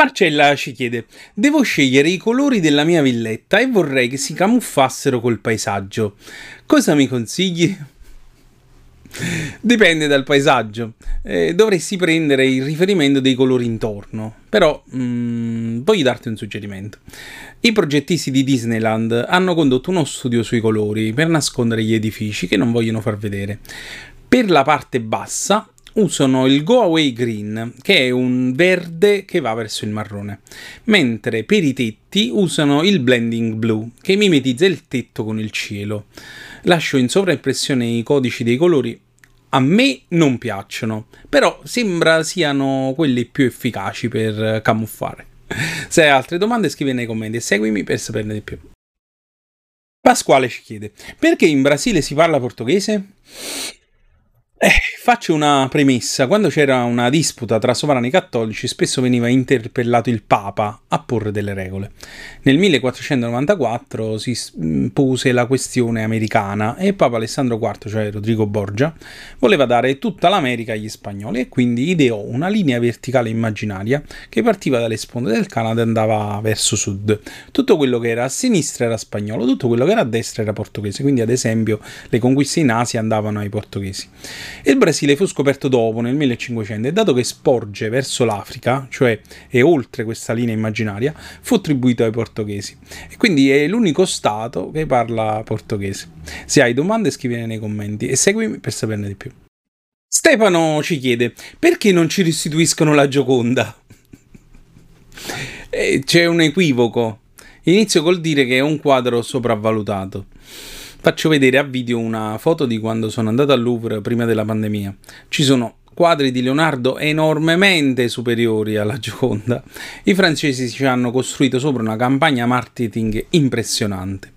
Marcella ci chiede: Devo scegliere i colori della mia villetta e vorrei che si camuffassero col paesaggio. Cosa mi consigli? Dipende dal paesaggio. Eh, dovresti prendere il riferimento dei colori intorno. Però mm, voglio darti un suggerimento. I progettisti di Disneyland hanno condotto uno studio sui colori per nascondere gli edifici che non vogliono far vedere. Per la parte bassa usano il Go Away Green, che è un verde che va verso il marrone, mentre per i tetti usano il Blending Blue, che mimetizza il tetto con il cielo. Lascio in sovraimpressione i codici dei colori. A me non piacciono, però sembra siano quelli più efficaci per camuffare. Se hai altre domande scrivi nei commenti e seguimi per saperne di più. Pasquale ci chiede, perché in Brasile si parla portoghese? Eh, faccio una premessa. Quando c'era una disputa tra sovrani cattolici, spesso veniva interpellato il Papa a porre delle regole. Nel 1494 si pose la questione americana e Papa Alessandro IV, cioè Rodrigo Borgia, voleva dare tutta l'America agli spagnoli e quindi ideò una linea verticale immaginaria che partiva dalle sponde del Canada e andava verso sud. Tutto quello che era a sinistra era spagnolo, tutto quello che era a destra era portoghese. Quindi, ad esempio, le conquiste in Asia andavano ai portoghesi. Il Brasile fu scoperto dopo, nel 1500, e dato che sporge verso l'Africa, cioè è oltre questa linea immaginaria, fu attribuito ai portoghesi. E quindi è l'unico stato che parla portoghese. Se hai domande scrivile nei commenti e seguimi per saperne di più. Stefano ci chiede perché non ci restituiscono la Gioconda? Eh, c'è un equivoco. Inizio col dire che è un quadro sopravvalutato. Faccio vedere a video una foto di quando sono andato al Louvre prima della pandemia. Ci sono quadri di Leonardo enormemente superiori alla Gioconda. I francesi ci hanno costruito sopra una campagna marketing impressionante.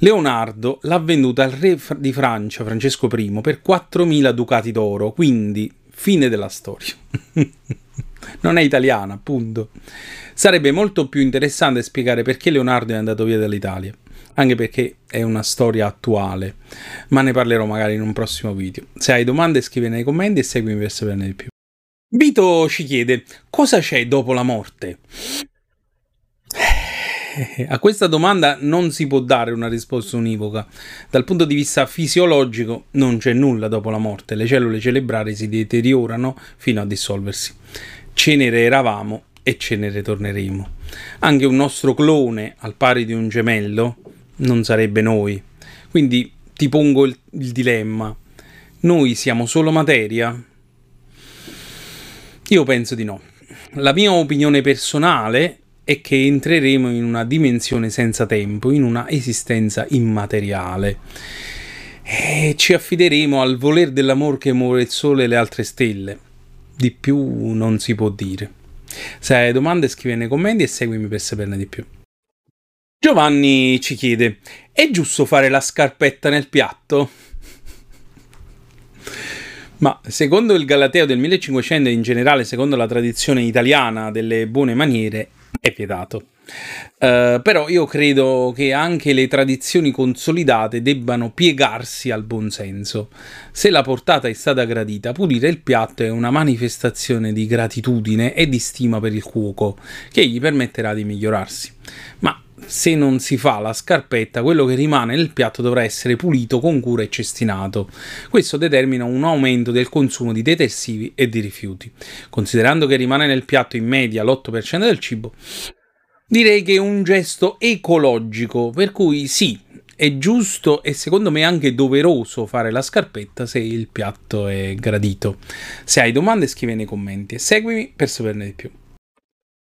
Leonardo l'ha venduta al re di Francia, Francesco I, per 4.000 ducati d'oro, quindi fine della storia. non è italiana, appunto. Sarebbe molto più interessante spiegare perché Leonardo è andato via dall'Italia anche perché è una storia attuale, ma ne parlerò magari in un prossimo video. Se hai domande scrivi nei commenti e seguimi per saperne di più. Vito ci chiede, cosa c'è dopo la morte? A questa domanda non si può dare una risposta univoca. Dal punto di vista fisiologico non c'è nulla dopo la morte, le cellule cerebrali si deteriorano fino a dissolversi. Cenere eravamo e cenere torneremo. Anche un nostro clone, al pari di un gemello, non sarebbe noi. Quindi ti pongo il, il dilemma. Noi siamo solo materia? Io penso di no. La mia opinione personale è che entreremo in una dimensione senza tempo, in una esistenza immateriale. E ci affideremo al voler dell'amor che muove il sole e le altre stelle. Di più non si può dire. Se hai domande scrivi nei commenti e seguimi per saperne di più. Giovanni ci chiede: è giusto fare la scarpetta nel piatto? Ma secondo il Galateo del 1500 e in generale secondo la tradizione italiana delle buone maniere è vietato. Uh, però io credo che anche le tradizioni consolidate debbano piegarsi al buonsenso. Se la portata è stata gradita, pulire il piatto è una manifestazione di gratitudine e di stima per il cuoco, che gli permetterà di migliorarsi. Ma se non si fa la scarpetta, quello che rimane nel piatto dovrà essere pulito con cura e cestinato. Questo determina un aumento del consumo di detersivi e di rifiuti. Considerando che rimane nel piatto in media l'8% del cibo, direi che è un gesto ecologico, per cui sì, è giusto e secondo me anche doveroso fare la scarpetta se il piatto è gradito. Se hai domande scrivi nei commenti e seguimi per saperne di più.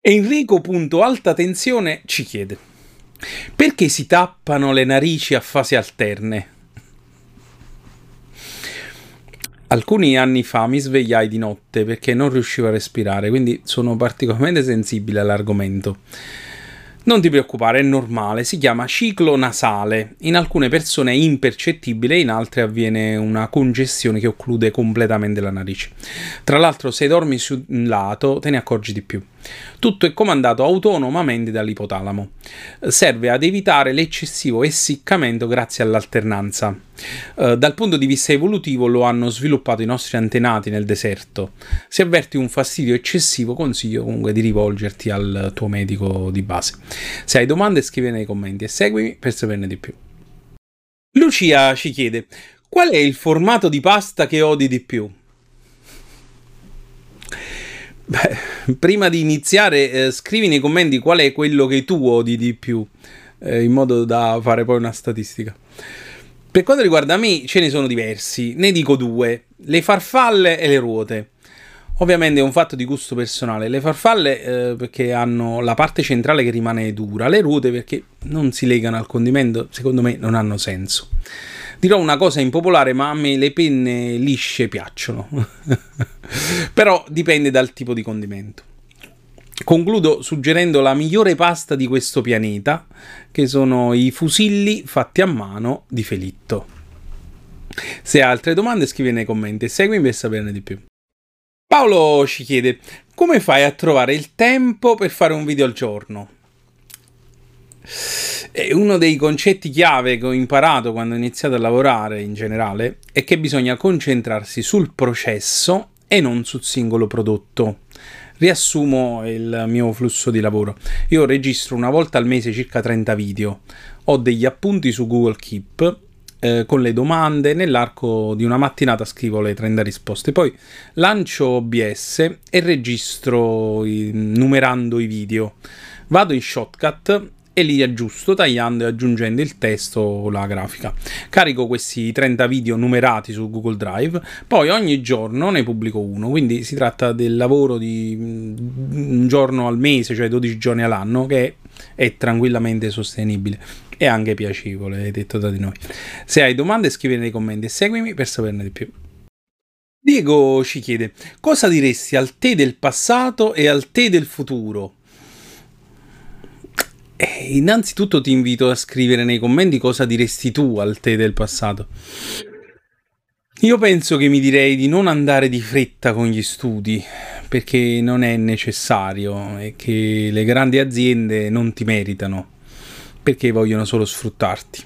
Enrico.alta tensione ci chiede perché si tappano le narici a fasi alterne? Alcuni anni fa mi svegliai di notte perché non riuscivo a respirare, quindi sono particolarmente sensibile all'argomento. Non ti preoccupare, è normale, si chiama ciclo nasale. In alcune persone è impercettibile, in altre avviene una congestione che occlude completamente la narice. Tra l'altro, se dormi su un lato, te ne accorgi di più. Tutto è comandato autonomamente dall'ipotalamo. Serve ad evitare l'eccessivo essiccamento grazie all'alternanza. Uh, dal punto di vista evolutivo lo hanno sviluppato i nostri antenati nel deserto. Se avverti un fastidio eccessivo, consiglio comunque di rivolgerti al tuo medico di base. Se hai domande, scrivi nei commenti e seguimi per saperne di più. Lucia ci chiede: Qual è il formato di pasta che odi di più? Beh, prima di iniziare, eh, scrivi nei commenti qual è quello che tu odi di più, eh, in modo da fare poi una statistica. Per quanto riguarda me, ce ne sono diversi, ne dico due, le farfalle e le ruote. Ovviamente è un fatto di gusto personale. Le farfalle eh, perché hanno la parte centrale che rimane dura, le ruote perché non si legano al condimento, secondo me non hanno senso. Dirò una cosa impopolare, ma a me le penne lisce piacciono. Però dipende dal tipo di condimento. Concludo suggerendo la migliore pasta di questo pianeta, che sono i fusilli fatti a mano di Felitto. Se hai altre domande scrivi nei commenti e seguimi per saperne di più. Paolo ci chiede, come fai a trovare il tempo per fare un video al giorno? E uno dei concetti chiave che ho imparato quando ho iniziato a lavorare in generale è che bisogna concentrarsi sul processo e non sul singolo prodotto. Riassumo il mio flusso di lavoro. Io registro una volta al mese circa 30 video. Ho degli appunti su Google Keep eh, con le domande. Nell'arco di una mattinata scrivo le 30 risposte. Poi lancio OBS e registro i, numerando i video. Vado in shortcut e li aggiusto tagliando e aggiungendo il testo o la grafica. Carico questi 30 video numerati su Google Drive, poi ogni giorno ne pubblico uno, quindi si tratta del lavoro di un giorno al mese, cioè 12 giorni all'anno, che è tranquillamente sostenibile e anche piacevole, detto da di noi. Se hai domande scrivi nei commenti e seguimi per saperne di più. Diego ci chiede, cosa diresti al te del passato e al te del futuro? Eh, innanzitutto ti invito a scrivere nei commenti cosa diresti tu al te del passato. Io penso che mi direi di non andare di fretta con gli studi, perché non è necessario e che le grandi aziende non ti meritano, perché vogliono solo sfruttarti.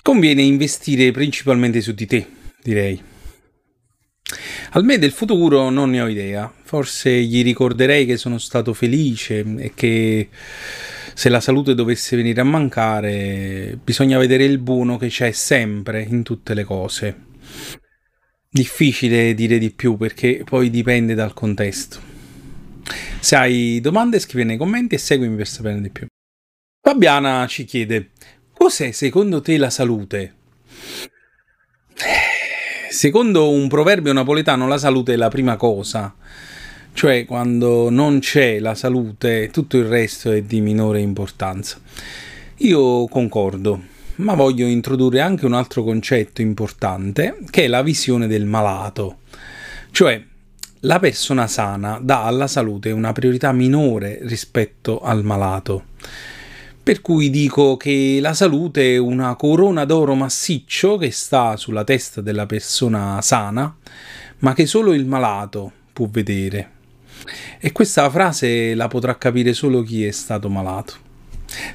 Conviene investire principalmente su di te, direi. Al me del futuro non ne ho idea. Forse gli ricorderei che sono stato felice e che se la salute dovesse venire a mancare, bisogna vedere il buono che c'è sempre in tutte le cose. Difficile dire di più perché poi dipende dal contesto. Se hai domande scrivi nei commenti e seguimi per saperne di più. Fabiana ci chiede, cos'è secondo te la salute? Secondo un proverbio napoletano la salute è la prima cosa, cioè quando non c'è la salute tutto il resto è di minore importanza. Io concordo, ma voglio introdurre anche un altro concetto importante che è la visione del malato, cioè la persona sana dà alla salute una priorità minore rispetto al malato. Per cui dico che la salute è una corona d'oro massiccio che sta sulla testa della persona sana, ma che solo il malato può vedere. E questa frase la potrà capire solo chi è stato malato.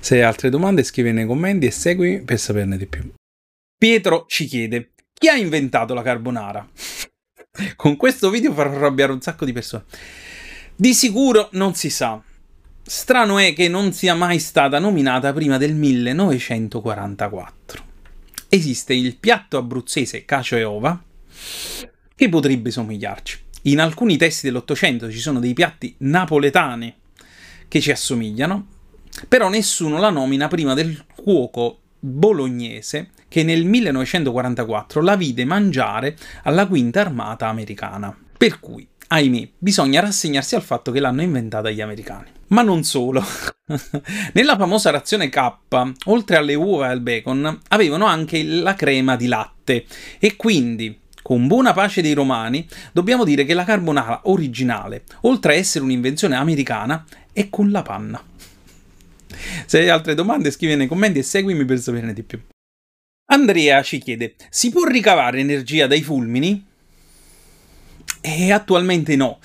Se hai altre domande scrivi nei commenti e seguimi per saperne di più. Pietro ci chiede, chi ha inventato la carbonara? Con questo video farò arrabbiare un sacco di persone. Di sicuro non si sa, Strano è che non sia mai stata nominata prima del 1944. Esiste il piatto abruzzese cacio e ova, che potrebbe somigliarci. In alcuni testi dell'Ottocento ci sono dei piatti napoletani che ci assomigliano, però nessuno la nomina prima del cuoco bolognese che nel 1944 la vide mangiare alla quinta armata americana. Per cui ahimè, bisogna rassegnarsi al fatto che l'hanno inventata gli americani. Ma non solo. Nella famosa razione K, oltre alle uova e al bacon, avevano anche la crema di latte e quindi con buona pace dei romani, dobbiamo dire che la carbonara originale, oltre a essere un'invenzione americana, è con la panna. Se hai altre domande scrivi nei commenti e seguimi per saperne di più. Andrea ci chiede, si può ricavare energia dai fulmini? E attualmente no.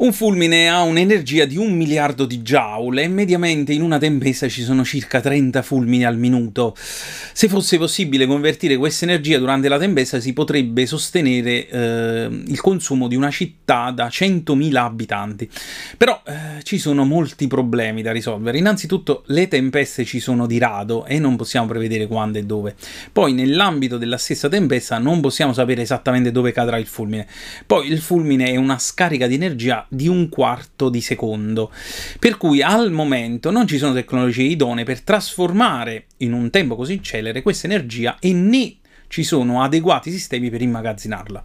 Un fulmine ha un'energia di un miliardo di joule e mediamente in una tempesta ci sono circa 30 fulmini al minuto. Se fosse possibile convertire questa energia durante la tempesta si potrebbe sostenere eh, il consumo di una città da 100.000 abitanti. Però eh, ci sono molti problemi da risolvere. Innanzitutto le tempeste ci sono di rado e non possiamo prevedere quando e dove. Poi nell'ambito della stessa tempesta non possiamo sapere esattamente dove cadrà il fulmine. Poi il fulmine è una scarica di energia di un quarto di secondo, per cui al momento non ci sono tecnologie idonee per trasformare in un tempo così celere questa energia e né ci sono adeguati sistemi per immagazzinarla.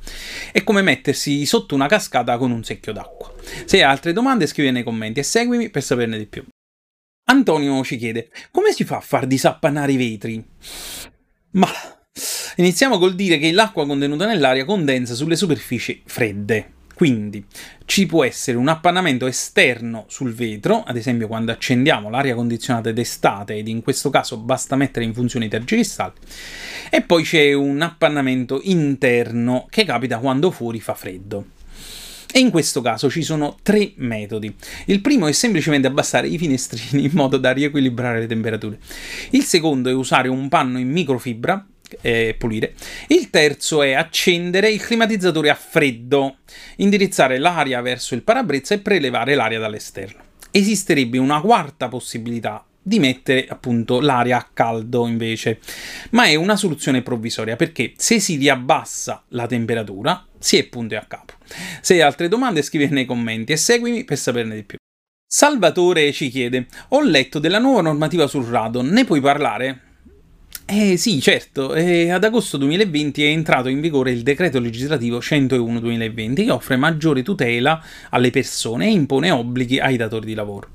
È come mettersi sotto una cascata con un secchio d'acqua. Se hai altre domande scrivi nei commenti e seguimi per saperne di più. Antonio ci chiede, come si fa a far disappannare i vetri? Ma iniziamo col dire che l'acqua contenuta nell'aria condensa sulle superfici fredde. Quindi ci può essere un appannamento esterno sul vetro, ad esempio quando accendiamo l'aria condizionata d'estate ed in questo caso basta mettere in funzione i tergicristalli, e poi c'è un appannamento interno che capita quando fuori fa freddo. E in questo caso ci sono tre metodi. Il primo è semplicemente abbassare i finestrini in modo da riequilibrare le temperature. Il secondo è usare un panno in microfibra e pulire. Il terzo è accendere il climatizzatore a freddo, indirizzare l'aria verso il parabrezza e prelevare l'aria dall'esterno. Esisterebbe una quarta possibilità di mettere appunto l'aria a caldo invece, ma è una soluzione provvisoria perché se si riabbassa la temperatura si è punto e a capo. Se hai altre domande scrivi nei commenti e seguimi per saperne di più. Salvatore ci chiede: Ho letto della nuova normativa sul radon, ne puoi parlare? Eh sì, certo, eh, ad agosto 2020 è entrato in vigore il decreto legislativo 101-2020 che offre maggiore tutela alle persone e impone obblighi ai datori di lavoro.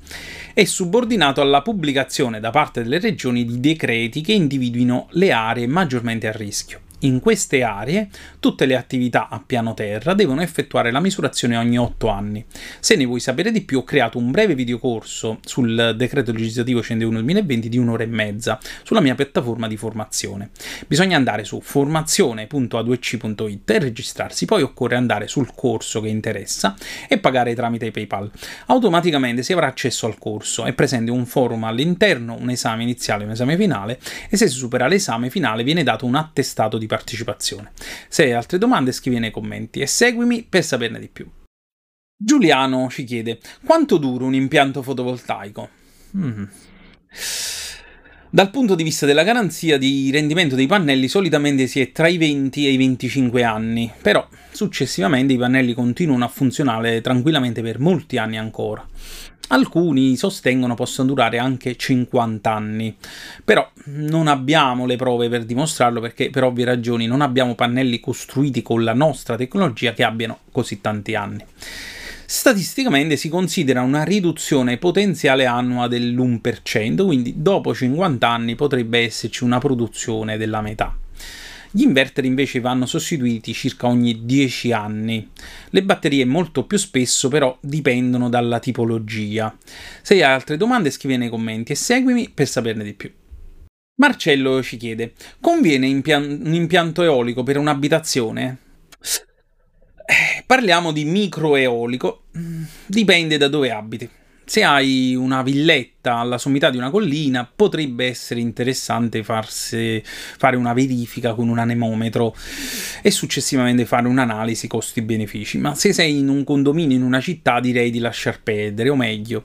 È subordinato alla pubblicazione da parte delle regioni di decreti che individuino le aree maggiormente a rischio. In queste aree tutte le attività a piano terra devono effettuare la misurazione ogni 8 anni. Se ne vuoi sapere di più ho creato un breve videocorso sul decreto legislativo 101-2020 di un'ora e mezza sulla mia piattaforma di formazione. Bisogna andare su formazione.a2c.it e registrarsi, poi occorre andare sul corso che interessa e pagare tramite PayPal. Automaticamente si avrà accesso al corso, è presente un forum all'interno, un esame iniziale e un esame finale e se si supera l'esame finale viene dato un attestato di partecipazione. Se hai altre domande scrivi nei commenti e seguimi per saperne di più. Giuliano ci chiede quanto dura un impianto fotovoltaico? Mm. Dal punto di vista della garanzia di rendimento dei pannelli solitamente si è tra i 20 e i 25 anni, però successivamente i pannelli continuano a funzionare tranquillamente per molti anni ancora. Alcuni sostengono possano durare anche 50 anni, però non abbiamo le prove per dimostrarlo perché per ovvie ragioni non abbiamo pannelli costruiti con la nostra tecnologia che abbiano così tanti anni. Statisticamente si considera una riduzione potenziale annua dell'1%, quindi dopo 50 anni potrebbe esserci una produzione della metà. Gli inverter invece vanno sostituiti circa ogni 10 anni. Le batterie molto più spesso però dipendono dalla tipologia. Se hai altre domande scrivi nei commenti e seguimi per saperne di più. Marcello ci chiede: conviene impian- un impianto eolico per un'abitazione? Eh, parliamo di microeolico, dipende da dove abiti se hai una villetta alla sommità di una collina, potrebbe essere interessante farsi, fare una verifica con un anemometro e successivamente fare un'analisi costi-benefici. Ma se sei in un condominio in una città, direi di lasciar perdere, o meglio,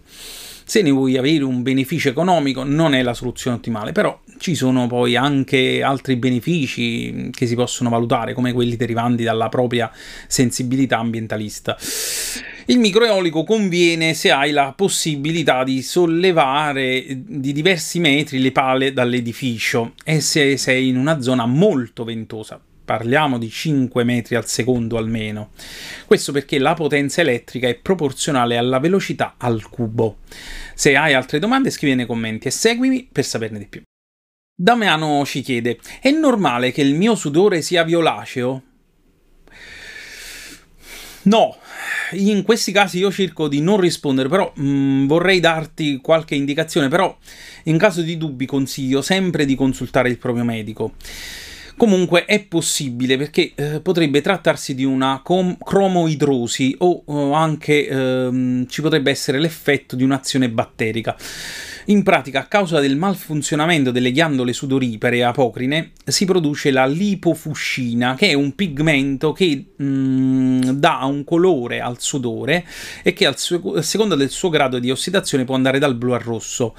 se ne vuoi avere un beneficio economico non è la soluzione ottimale, però ci sono poi anche altri benefici che si possono valutare, come quelli derivanti dalla propria sensibilità ambientalista. Il microeolico conviene se hai la possibilità di sollevare di diversi metri le pale dall'edificio e se sei in una zona molto ventosa. Parliamo di 5 metri al secondo almeno. Questo perché la potenza elettrica è proporzionale alla velocità al cubo. Se hai altre domande scrivi nei commenti e seguimi per saperne di più. Damiano ci chiede: È normale che il mio sudore sia violaceo? No, in questi casi io cerco di non rispondere, però mh, mm, vorrei darti qualche indicazione, però in caso di dubbi consiglio sempre di consultare il proprio medico. Comunque è possibile perché eh, potrebbe trattarsi di una cromoidrosi o, o anche ehm, ci potrebbe essere l'effetto di un'azione batterica. In pratica, a causa del malfunzionamento delle ghiandole sudoripere apocrine, si produce la lipofuscina, che è un pigmento che mm, dà un colore al sudore e che al suo, a seconda del suo grado di ossidazione può andare dal blu al rosso.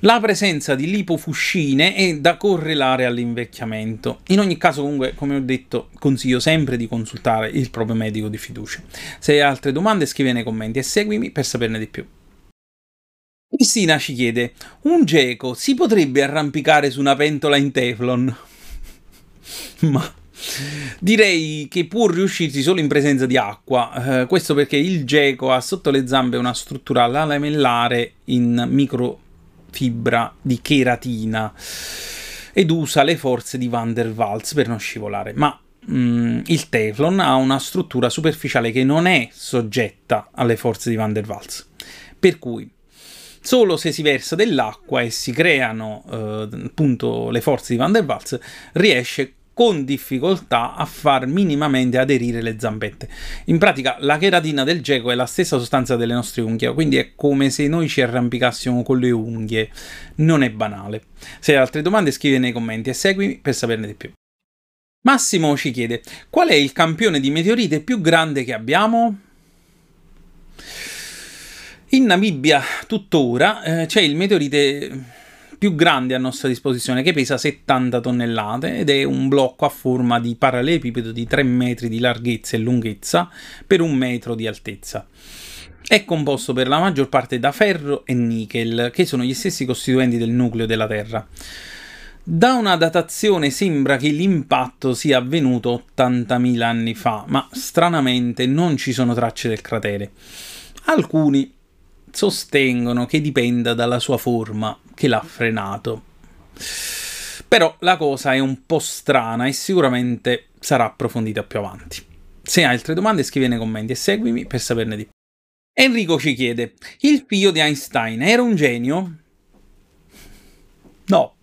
La presenza di lipofuscine è da correlare all'invecchiamento. In ogni caso, comunque, come ho detto, consiglio sempre di consultare il proprio medico di fiducia. Se hai altre domande, scrivi nei commenti e seguimi per saperne di più. Cristina ci chiede: un geco si potrebbe arrampicare su una pentola in Teflon? Ma direi che può riuscirsi solo in presenza di acqua. Eh, questo perché il geco ha sotto le zampe una struttura lamellare in microfibra di cheratina ed usa le forze di Van der Waals per non scivolare. Ma mm, il Teflon ha una struttura superficiale che non è soggetta alle forze di Van der Waals. Per cui Solo se si versa dell'acqua e si creano eh, appunto le forze di Van der Waals, riesce con difficoltà a far minimamente aderire le zampette. In pratica la cheratina del geco è la stessa sostanza delle nostre unghie, quindi è come se noi ci arrampicassimo con le unghie. Non è banale. Se hai altre domande scrivi nei commenti e seguimi per saperne di più. Massimo ci chiede, qual è il campione di meteorite più grande che abbiamo? In Namibia tuttora eh, c'è il meteorite più grande a nostra disposizione che pesa 70 tonnellate ed è un blocco a forma di parallelepipedo di 3 metri di larghezza e lunghezza per un metro di altezza. È composto per la maggior parte da ferro e nickel, che sono gli stessi costituenti del nucleo della Terra. Da una datazione sembra che l'impatto sia avvenuto 80.000 anni fa, ma stranamente non ci sono tracce del cratere. Alcuni sostengono che dipenda dalla sua forma che l'ha frenato. Però la cosa è un po' strana e sicuramente sarà approfondita più avanti. Se hai altre domande scrivi nei commenti e seguimi per saperne di più. Enrico ci chiede, il figlio di Einstein era un genio? No.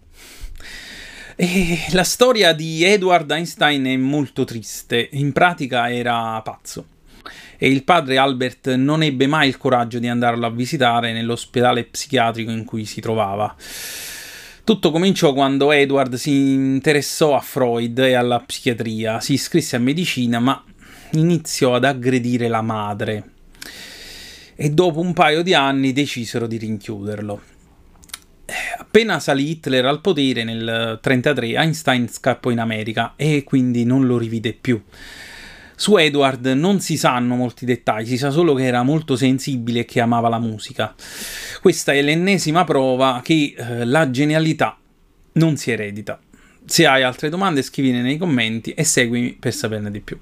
E la storia di Edward Einstein è molto triste, in pratica era pazzo e il padre Albert non ebbe mai il coraggio di andarlo a visitare nell'ospedale psichiatrico in cui si trovava. Tutto cominciò quando Edward si interessò a Freud e alla psichiatria, si iscrisse a medicina, ma iniziò ad aggredire la madre. E dopo un paio di anni decisero di rinchiuderlo. Appena salì Hitler al potere nel 1933, Einstein scappò in America e quindi non lo rivide più. Su Edward non si sanno molti dettagli, si sa solo che era molto sensibile e che amava la musica. Questa è l'ennesima prova che eh, la genialità non si eredita. Se hai altre domande scrivine nei commenti e seguimi per saperne di più.